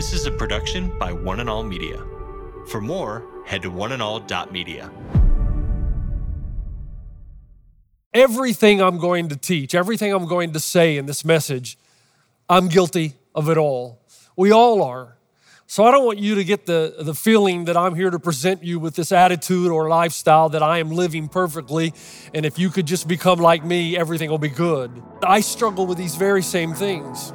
This is a production by One and All Media. For more, head to oneandall.media. Everything I'm going to teach, everything I'm going to say in this message, I'm guilty of it all. We all are. So I don't want you to get the, the feeling that I'm here to present you with this attitude or lifestyle that I am living perfectly, and if you could just become like me, everything will be good. I struggle with these very same things.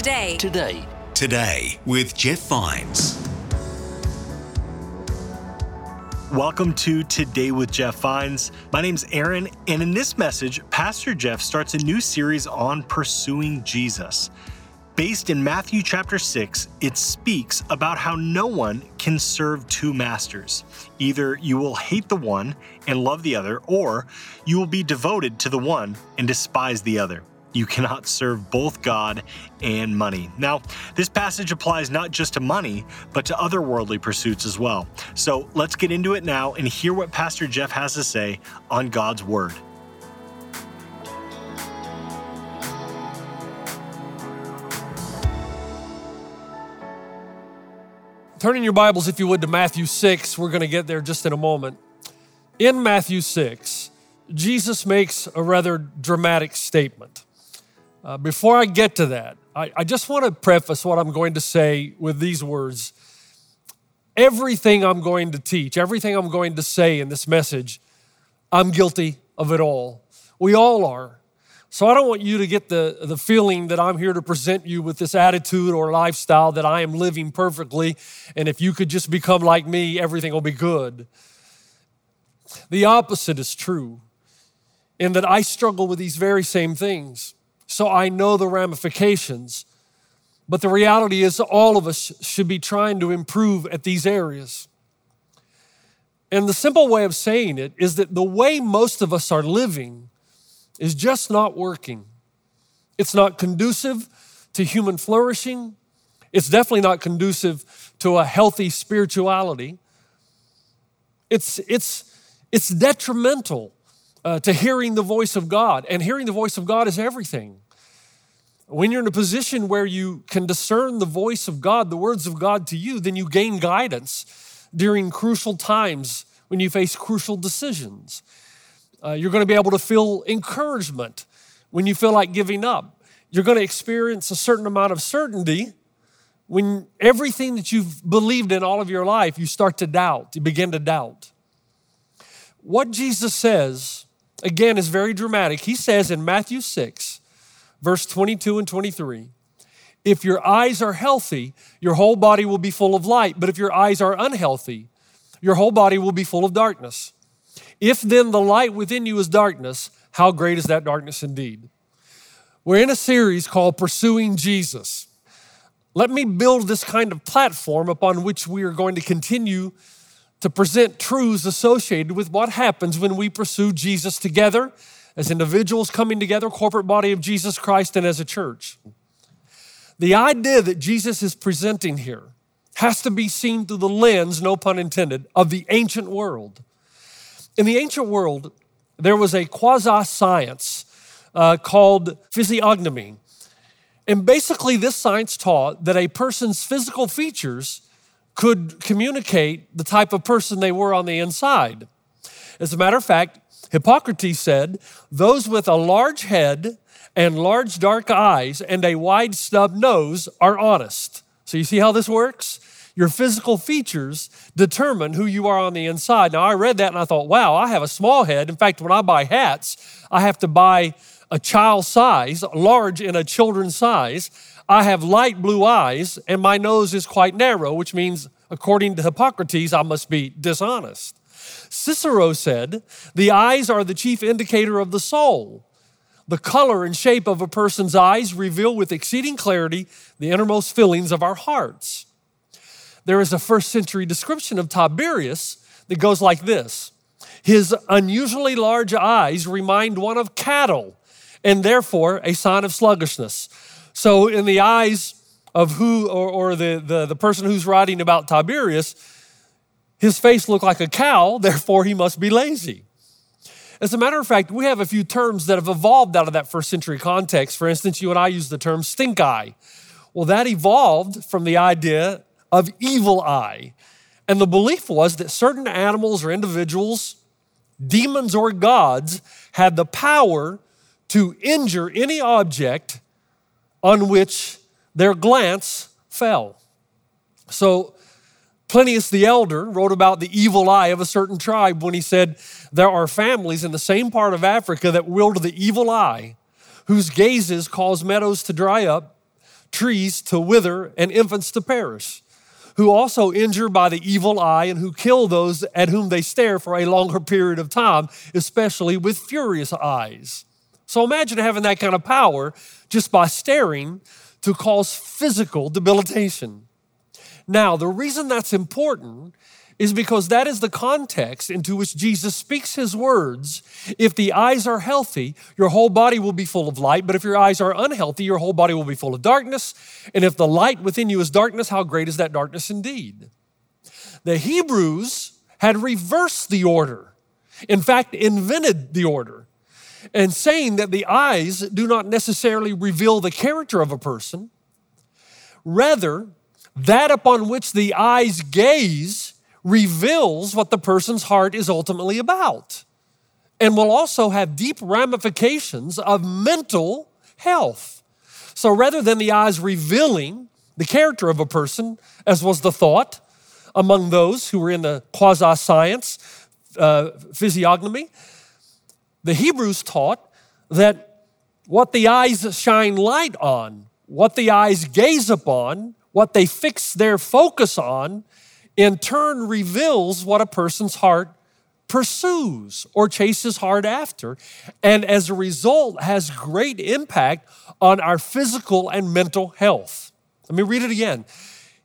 Today. Today. Today, Today with Jeff Vines. Welcome to Today with Jeff Vines. My name's Aaron, and in this message, Pastor Jeff starts a new series on pursuing Jesus. Based in Matthew chapter 6, it speaks about how no one can serve two masters. Either you will hate the one and love the other, or you will be devoted to the one and despise the other. You cannot serve both God and money. Now, this passage applies not just to money, but to other worldly pursuits as well. So let's get into it now and hear what Pastor Jeff has to say on God's Word. Turn in your Bibles, if you would, to Matthew 6. We're going to get there just in a moment. In Matthew 6, Jesus makes a rather dramatic statement. Uh, before I get to that, I, I just want to preface what I'm going to say with these words. Everything I'm going to teach, everything I'm going to say in this message, I'm guilty of it all. We all are. So I don't want you to get the, the feeling that I'm here to present you with this attitude or lifestyle that I am living perfectly, and if you could just become like me, everything will be good. The opposite is true, in that I struggle with these very same things. So I know the ramifications. But the reality is, all of us should be trying to improve at these areas. And the simple way of saying it is that the way most of us are living is just not working. It's not conducive to human flourishing. It's definitely not conducive to a healthy spirituality. It's, it's, it's detrimental uh, to hearing the voice of God, and hearing the voice of God is everything. When you're in a position where you can discern the voice of God, the words of God to you, then you gain guidance during crucial times when you face crucial decisions. Uh, you're going to be able to feel encouragement when you feel like giving up. You're going to experience a certain amount of certainty when everything that you've believed in all of your life, you start to doubt, you begin to doubt. What Jesus says, again, is very dramatic. He says in Matthew 6, verse 22 and 23, if your eyes are healthy, your whole body will be full of light. But if your eyes are unhealthy, your whole body will be full of darkness. If then the light within you is darkness, how great is that darkness indeed? We're in a series called Pursuing Jesus. Let me build this kind of platform upon which we are going to continue to present truths associated with what happens when we pursue Jesus together as individuals coming together, corporate body of Jesus Christ, and as a church. The idea that Jesus is presenting here has to be seen through the lens, no pun intended, of the ancient world. In the ancient world, there was a quasi science uh, called physiognomy. And basically, this science taught that a person's physical features could communicate the type of person they were on the inside. As a matter of fact, Hippocrates said, Those with a large head and large dark eyes and a wide stub nose are honest. So, you see how this works? Your physical features determine who you are on the inside. Now, I read that and I thought, wow, I have a small head. In fact, when I buy hats, I have to buy a child size, large in a children's size. I have light blue eyes and my nose is quite narrow, which means, according to Hippocrates, I must be dishonest. Cicero said, The eyes are the chief indicator of the soul. the color and shape of a person's eyes reveal with exceeding clarity the innermost feelings of our hearts. There is a first century description of Tiberius that goes like this His unusually large eyes remind one of cattle, and therefore a sign of sluggishness. So, in the eyes of who, or, or the, the, the person who's writing about Tiberius, his face looked like a cow, therefore he must be lazy. As a matter of fact, we have a few terms that have evolved out of that first century context. For instance, you and I use the term stink eye. Well, that evolved from the idea of evil eye. And the belief was that certain animals or individuals, demons or gods, had the power to injure any object on which their glance fell. So, Plinius the Elder wrote about the evil eye of a certain tribe when he said, There are families in the same part of Africa that wield the evil eye, whose gazes cause meadows to dry up, trees to wither, and infants to perish, who also injure by the evil eye and who kill those at whom they stare for a longer period of time, especially with furious eyes. So imagine having that kind of power just by staring to cause physical debilitation. Now, the reason that's important is because that is the context into which Jesus speaks his words. If the eyes are healthy, your whole body will be full of light, but if your eyes are unhealthy, your whole body will be full of darkness. And if the light within you is darkness, how great is that darkness indeed? The Hebrews had reversed the order, in fact, invented the order, and saying that the eyes do not necessarily reveal the character of a person. Rather, that upon which the eyes gaze reveals what the person's heart is ultimately about and will also have deep ramifications of mental health. So rather than the eyes revealing the character of a person, as was the thought among those who were in the quasi science uh, physiognomy, the Hebrews taught that what the eyes shine light on, what the eyes gaze upon, what they fix their focus on, in turn reveals what a person's heart pursues or chases hard after, and as a result has great impact on our physical and mental health. Let me read it again.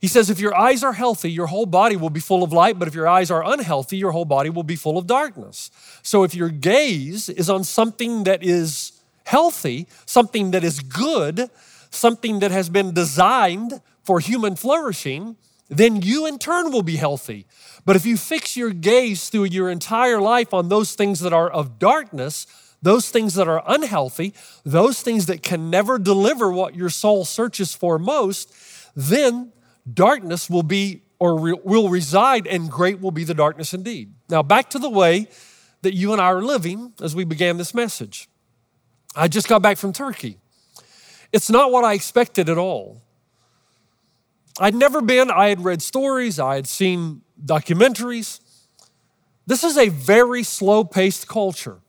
He says, If your eyes are healthy, your whole body will be full of light, but if your eyes are unhealthy, your whole body will be full of darkness. So if your gaze is on something that is healthy, something that is good, something that has been designed for human flourishing, then you in turn will be healthy. But if you fix your gaze through your entire life on those things that are of darkness, those things that are unhealthy, those things that can never deliver what your soul searches for most, then darkness will be or re- will reside, and great will be the darkness indeed. Now, back to the way that you and I are living as we began this message. I just got back from Turkey. It's not what I expected at all. I'd never been, I had read stories, I had seen documentaries. This is a very slow paced culture.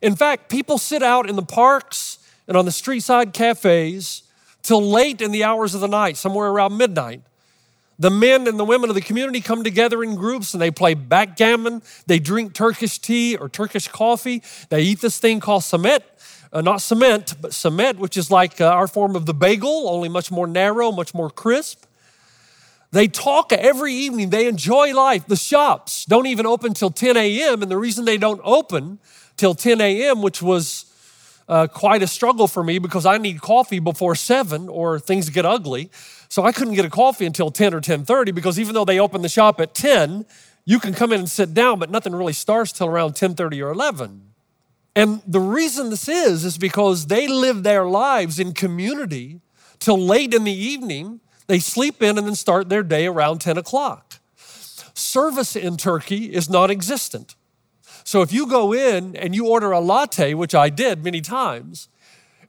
In fact, people sit out in the parks and on the street side cafes till late in the hours of the night, somewhere around midnight. The men and the women of the community come together in groups and they play backgammon. They drink Turkish tea or Turkish coffee. They eat this thing called samet, uh, not cement, but samet, which is like uh, our form of the bagel, only much more narrow, much more crisp. They talk every evening. They enjoy life. The shops don't even open till 10 a.m. And the reason they don't open till 10 a.m., which was uh, quite a struggle for me because I need coffee before 7 or things get ugly. So I couldn't get a coffee until 10 or 10:30 because even though they open the shop at 10, you can come in and sit down, but nothing really starts till around 10:30 or 11. And the reason this is is because they live their lives in community till late in the evening. They sleep in and then start their day around 10 o'clock. Service in Turkey is non existent. So if you go in and you order a latte, which I did many times,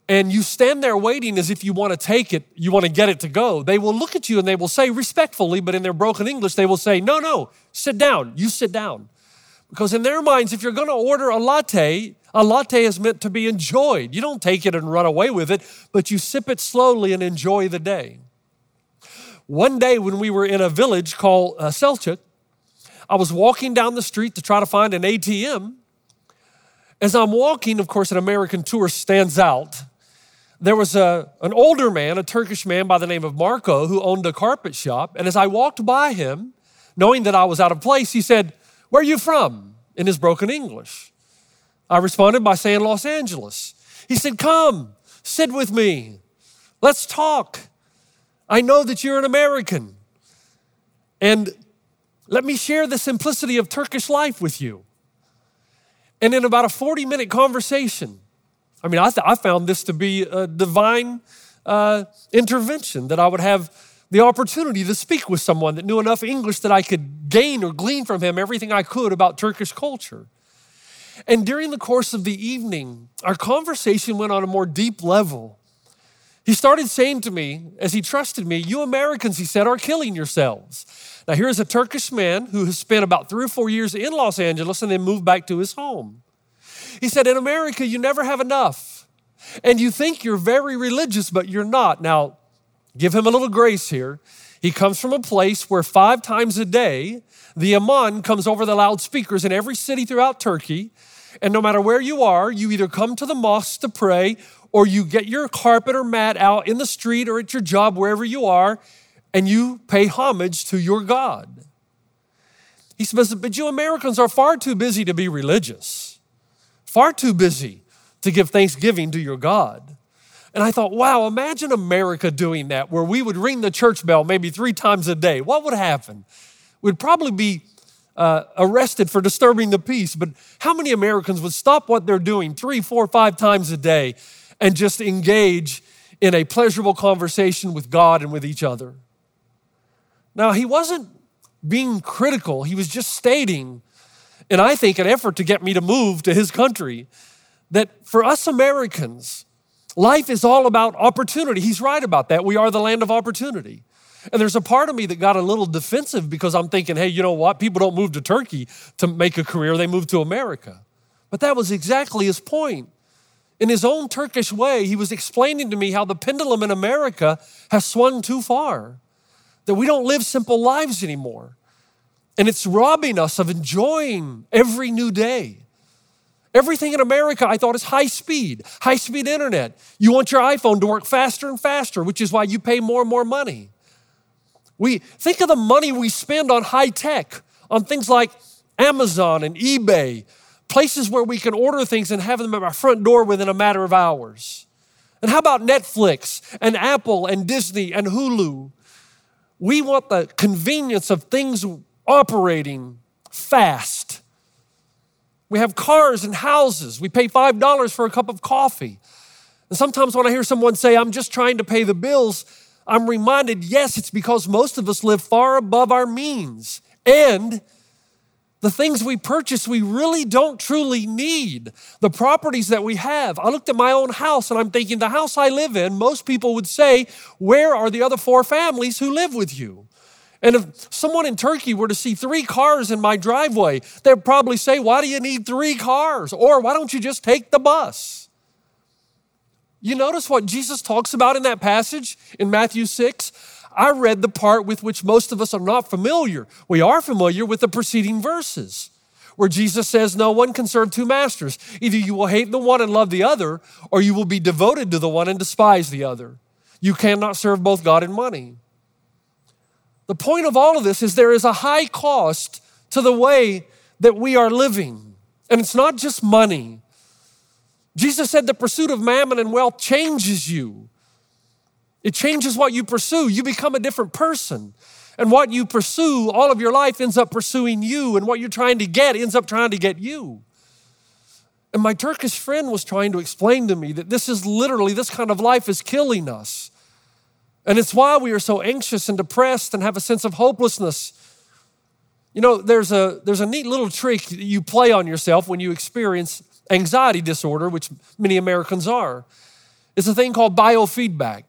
and you stand there waiting as if you want to take it, you want to get it to go, they will look at you and they will say respectfully, but in their broken English, they will say, No, no, sit down. You sit down. Because in their minds, if you're going to order a latte, a latte is meant to be enjoyed. You don't take it and run away with it, but you sip it slowly and enjoy the day. One day when we were in a village called uh, Selçuk, I was walking down the street to try to find an ATM, As I'm walking, of course, an American tourist stands out. There was a, an older man, a Turkish man by the name of Marco, who owned a carpet shop. And as I walked by him, knowing that I was out of place, he said, Where are you from? in his broken English. I responded by saying Los Angeles. He said, Come, sit with me. Let's talk. I know that you're an American. And let me share the simplicity of Turkish life with you. And in about a 40 minute conversation, I mean, I, th- I found this to be a divine uh, intervention that I would have the opportunity to speak with someone that knew enough English that I could gain or glean from him everything I could about Turkish culture. And during the course of the evening, our conversation went on a more deep level. He started saying to me, as he trusted me, You Americans, he said, are killing yourselves. Now, here's a Turkish man who has spent about three or four years in Los Angeles and then moved back to his home. He said, In America, you never have enough. And you think you're very religious, but you're not. Now, give him a little grace here. He comes from a place where five times a day, the Imam comes over the loudspeakers in every city throughout Turkey. And no matter where you are, you either come to the mosque to pray or you get your carpet or mat out in the street or at your job, wherever you are, and you pay homage to your God. He says, but you Americans are far too busy to be religious, far too busy to give thanksgiving to your God. And I thought, wow, imagine America doing that, where we would ring the church bell maybe three times a day. What would happen? We'd probably be uh, arrested for disturbing the peace, but how many Americans would stop what they're doing three, four, five times a day and just engage in a pleasurable conversation with God and with each other? Now, he wasn't being critical, he was just stating, and I think an effort to get me to move to his country, that for us Americans, life is all about opportunity. He's right about that. We are the land of opportunity. And there's a part of me that got a little defensive because I'm thinking, hey, you know what? People don't move to Turkey to make a career, they move to America. But that was exactly his point. In his own Turkish way, he was explaining to me how the pendulum in America has swung too far, that we don't live simple lives anymore. And it's robbing us of enjoying every new day. Everything in America, I thought, is high speed, high speed internet. You want your iPhone to work faster and faster, which is why you pay more and more money. We think of the money we spend on high tech, on things like Amazon and eBay, places where we can order things and have them at our front door within a matter of hours. And how about Netflix and Apple and Disney and Hulu? We want the convenience of things operating fast. We have cars and houses. We pay $5 for a cup of coffee. And sometimes when I hear someone say, I'm just trying to pay the bills, I'm reminded, yes, it's because most of us live far above our means. And the things we purchase, we really don't truly need. The properties that we have. I looked at my own house and I'm thinking, the house I live in, most people would say, Where are the other four families who live with you? And if someone in Turkey were to see three cars in my driveway, they'd probably say, Why do you need three cars? Or why don't you just take the bus? You notice what Jesus talks about in that passage in Matthew 6? I read the part with which most of us are not familiar. We are familiar with the preceding verses where Jesus says, No one can serve two masters. Either you will hate the one and love the other, or you will be devoted to the one and despise the other. You cannot serve both God and money. The point of all of this is there is a high cost to the way that we are living. And it's not just money. Jesus said the pursuit of mammon and wealth changes you. It changes what you pursue. You become a different person. And what you pursue all of your life ends up pursuing you, and what you're trying to get ends up trying to get you. And my Turkish friend was trying to explain to me that this is literally, this kind of life is killing us. And it's why we are so anxious and depressed and have a sense of hopelessness. You know, there's a, there's a neat little trick that you play on yourself when you experience anxiety disorder, which many Americans are. It's a thing called biofeedback.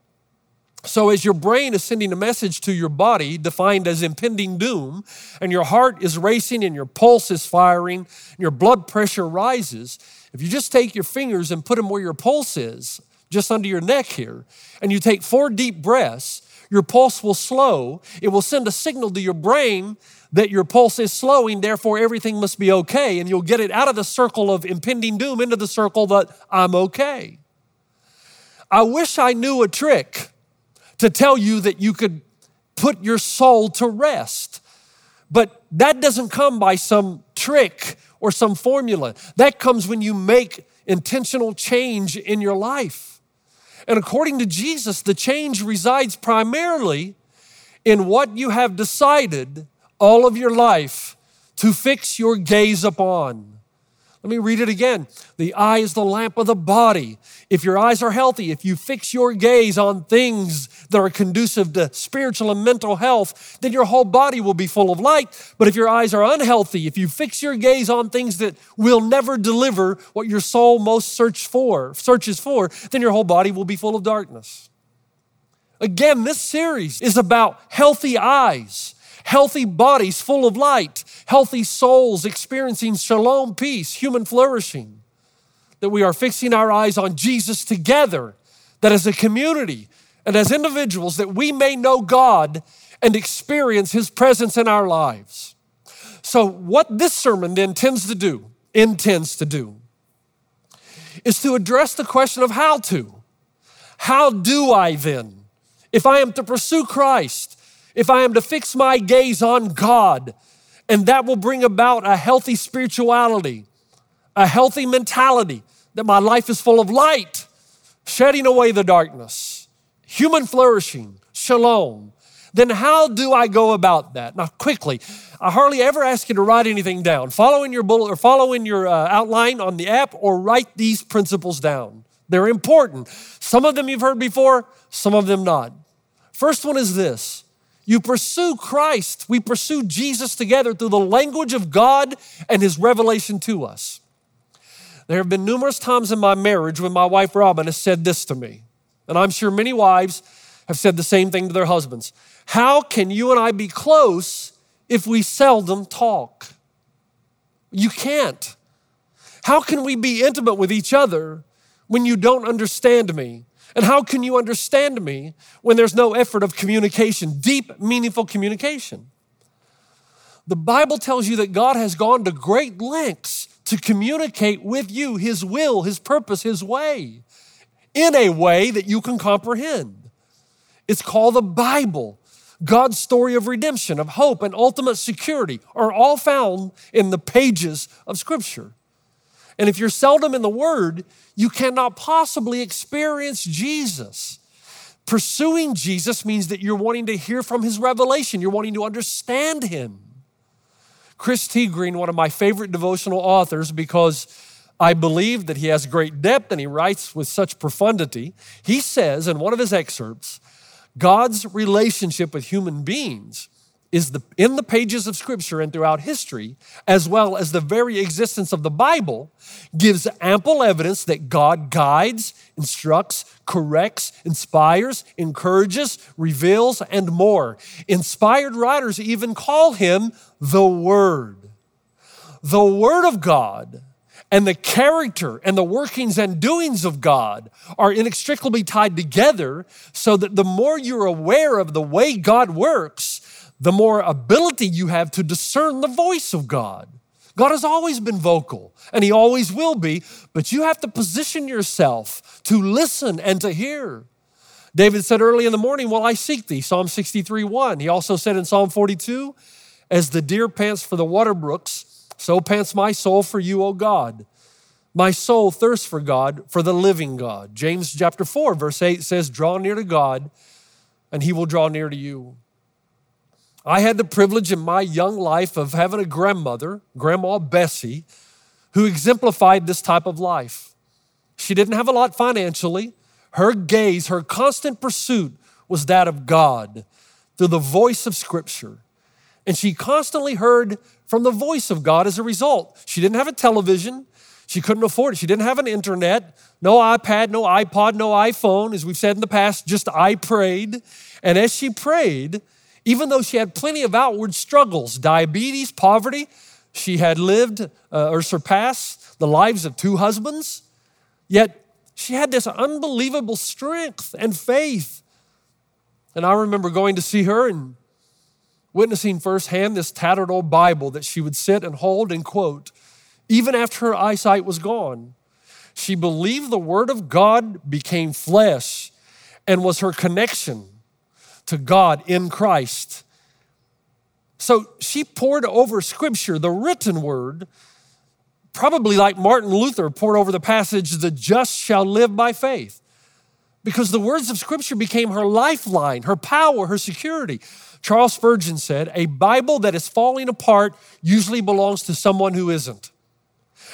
So, as your brain is sending a message to your body defined as impending doom, and your heart is racing and your pulse is firing, and your blood pressure rises, if you just take your fingers and put them where your pulse is, just under your neck here, and you take four deep breaths, your pulse will slow. It will send a signal to your brain that your pulse is slowing, therefore everything must be okay. And you'll get it out of the circle of impending doom into the circle that I'm okay. I wish I knew a trick to tell you that you could put your soul to rest. But that doesn't come by some trick or some formula. That comes when you make intentional change in your life. And according to Jesus, the change resides primarily in what you have decided all of your life to fix your gaze upon. Let me read it again. The eye is the lamp of the body. If your eyes are healthy, if you fix your gaze on things that are conducive to spiritual and mental health, then your whole body will be full of light. But if your eyes are unhealthy, if you fix your gaze on things that will never deliver what your soul most search for, searches for, then your whole body will be full of darkness. Again, this series is about healthy eyes healthy bodies full of light, healthy souls experiencing shalom, peace, human flourishing. That we are fixing our eyes on Jesus together, that as a community and as individuals, that we may know God and experience His presence in our lives. So, what this sermon then tends to do, intends to do, is to address the question of how to. How do I then? If I am to pursue Christ, if I am to fix my gaze on God, and that will bring about a healthy spirituality, a healthy mentality, that my life is full of light, shedding away the darkness, human flourishing, shalom. Then how do I go about that? Now, quickly, I hardly ever ask you to write anything down. Follow in your bullet or follow in your uh, outline on the app, or write these principles down. They're important. Some of them you've heard before, some of them not. First one is this you pursue Christ. We pursue Jesus together through the language of God and His revelation to us. There have been numerous times in my marriage when my wife Robin has said this to me, and I'm sure many wives have said the same thing to their husbands. How can you and I be close if we seldom talk? You can't. How can we be intimate with each other when you don't understand me? And how can you understand me when there's no effort of communication, deep, meaningful communication? The Bible tells you that God has gone to great lengths to communicate with you His will, His purpose, His way, in a way that you can comprehend. It's called the Bible. God's story of redemption, of hope, and ultimate security are all found in the pages of Scripture. And if you're seldom in the Word, you cannot possibly experience Jesus. Pursuing Jesus means that you're wanting to hear from His revelation, you're wanting to understand Him. Chris T. Green, one of my favorite devotional authors, because I believe that he has great depth and he writes with such profundity. He says in one of his excerpts God's relationship with human beings is the, in the pages of Scripture and throughout history, as well as the very existence of the Bible, gives ample evidence that God guides, instructs, corrects, inspires, encourages, reveals, and more. Inspired writers even call him the Word. The Word of God and the character and the workings and doings of God are inextricably tied together so that the more you're aware of the way God works, the more ability you have to discern the voice of God. God has always been vocal and He always will be, but you have to position yourself to listen and to hear. David said early in the morning, While I seek thee, Psalm 63 1. He also said in Psalm 42, As the deer pants for the water brooks, so pants my soul for you, O God. My soul thirsts for God, for the living God. James chapter 4, verse 8 says, Draw near to God, and he will draw near to you. I had the privilege in my young life of having a grandmother, Grandma Bessie, who exemplified this type of life. She didn't have a lot financially. Her gaze, her constant pursuit was that of God through the voice of Scripture. And she constantly heard from the voice of God as a result. She didn't have a television. She couldn't afford it. She didn't have an internet, no iPad, no iPod, no iPhone. As we've said in the past, just I prayed. And as she prayed, even though she had plenty of outward struggles diabetes, poverty, she had lived uh, or surpassed the lives of two husbands, yet she had this unbelievable strength and faith. And I remember going to see her, and witnessing firsthand this tattered old Bible that she would sit and hold and quote, even after her eyesight was gone. She believed the Word of God became flesh and was her connection to God in Christ. So she poured over Scripture, the written Word, probably like Martin Luther poured over the passage, the just shall live by faith. Because the words of Scripture became her lifeline, her power, her security. Charles Spurgeon said, A Bible that is falling apart usually belongs to someone who isn't.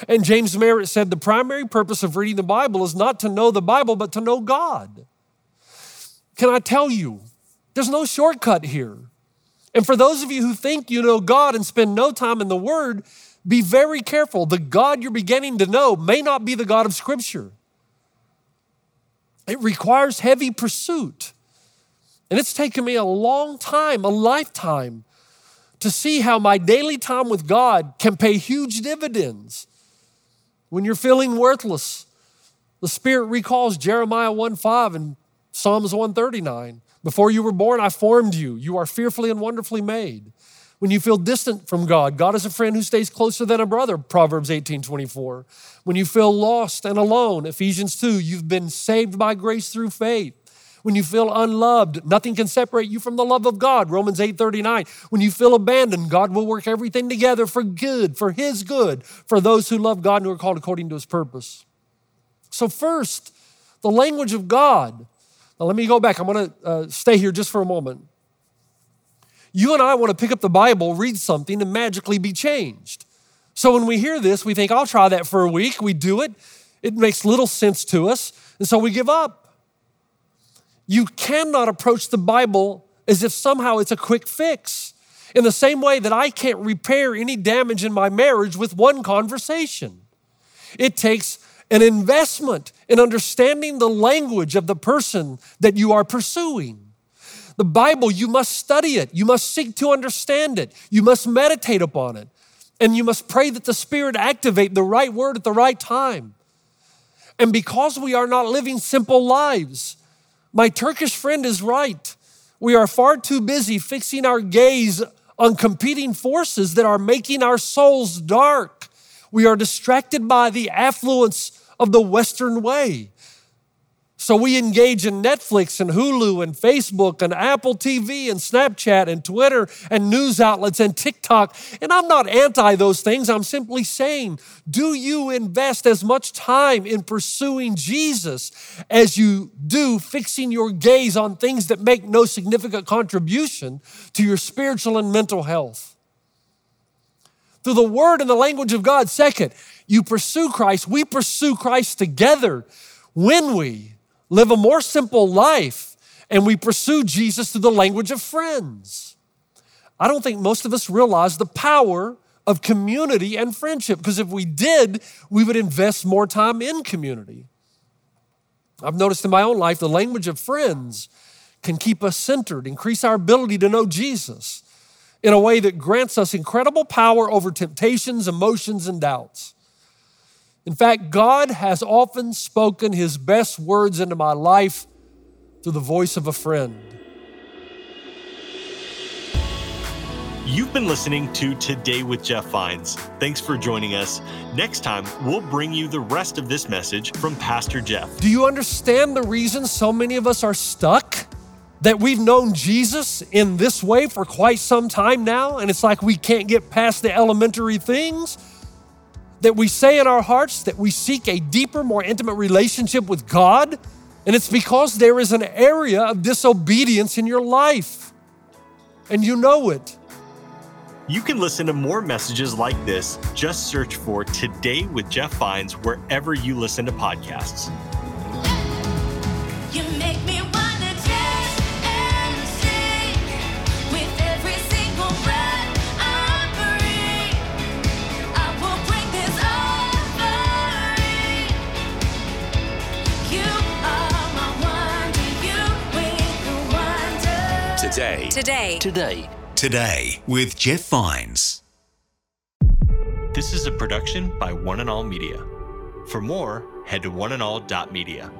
And James Merritt said, The primary purpose of reading the Bible is not to know the Bible, but to know God. Can I tell you, there's no shortcut here. And for those of you who think you know God and spend no time in the Word, be very careful. The God you're beginning to know may not be the God of Scripture. It requires heavy pursuit. And it's taken me a long time, a lifetime, to see how my daily time with God can pay huge dividends. When you're feeling worthless, the Spirit recalls Jeremiah 1 5 and Psalms 139. Before you were born, I formed you. You are fearfully and wonderfully made. When you feel distant from God, God is a friend who stays closer than a brother, Proverbs 18 24. When you feel lost and alone, Ephesians 2, you've been saved by grace through faith. When you feel unloved, nothing can separate you from the love of God, Romans 8 39. When you feel abandoned, God will work everything together for good, for His good, for those who love God and who are called according to His purpose. So, first, the language of God. Now, let me go back. I'm going to uh, stay here just for a moment. You and I want to pick up the Bible, read something, and magically be changed. So when we hear this, we think, I'll try that for a week. We do it. It makes little sense to us. And so we give up. You cannot approach the Bible as if somehow it's a quick fix. In the same way that I can't repair any damage in my marriage with one conversation, it takes an investment in understanding the language of the person that you are pursuing. The Bible, you must study it. You must seek to understand it. You must meditate upon it. And you must pray that the Spirit activate the right word at the right time. And because we are not living simple lives, my Turkish friend is right. We are far too busy fixing our gaze on competing forces that are making our souls dark. We are distracted by the affluence of the Western way. So we engage in Netflix and Hulu and Facebook and Apple TV and Snapchat and Twitter and news outlets and TikTok. And I'm not anti those things. I'm simply saying, do you invest as much time in pursuing Jesus as you do fixing your gaze on things that make no significant contribution to your spiritual and mental health? Through the word and the language of God. Second, you pursue Christ. We pursue Christ together when we live a more simple life, and we pursue Jesus through the language of friends. I don't think most of us realize the power of community and friendship because if we did, we would invest more time in community. I've noticed in my own life the language of friends can keep us centered, increase our ability to know Jesus in a way that grants us incredible power over temptations, emotions, and doubts. In fact, God has often spoken his best words into my life through the voice of a friend. You've been listening to Today with Jeff Vines. Thanks for joining us. Next time, we'll bring you the rest of this message from Pastor Jeff. Do you understand the reason so many of us are stuck? That we've known Jesus in this way for quite some time now, and it's like we can't get past the elementary things? That we say in our hearts that we seek a deeper, more intimate relationship with God, and it's because there is an area of disobedience in your life, and you know it. You can listen to more messages like this. Just search for Today with Jeff Vines wherever you listen to podcasts. Today. Today. Today. Today with Jeff Vines. This is a production by One and All Media. For more, head to oneandall.media.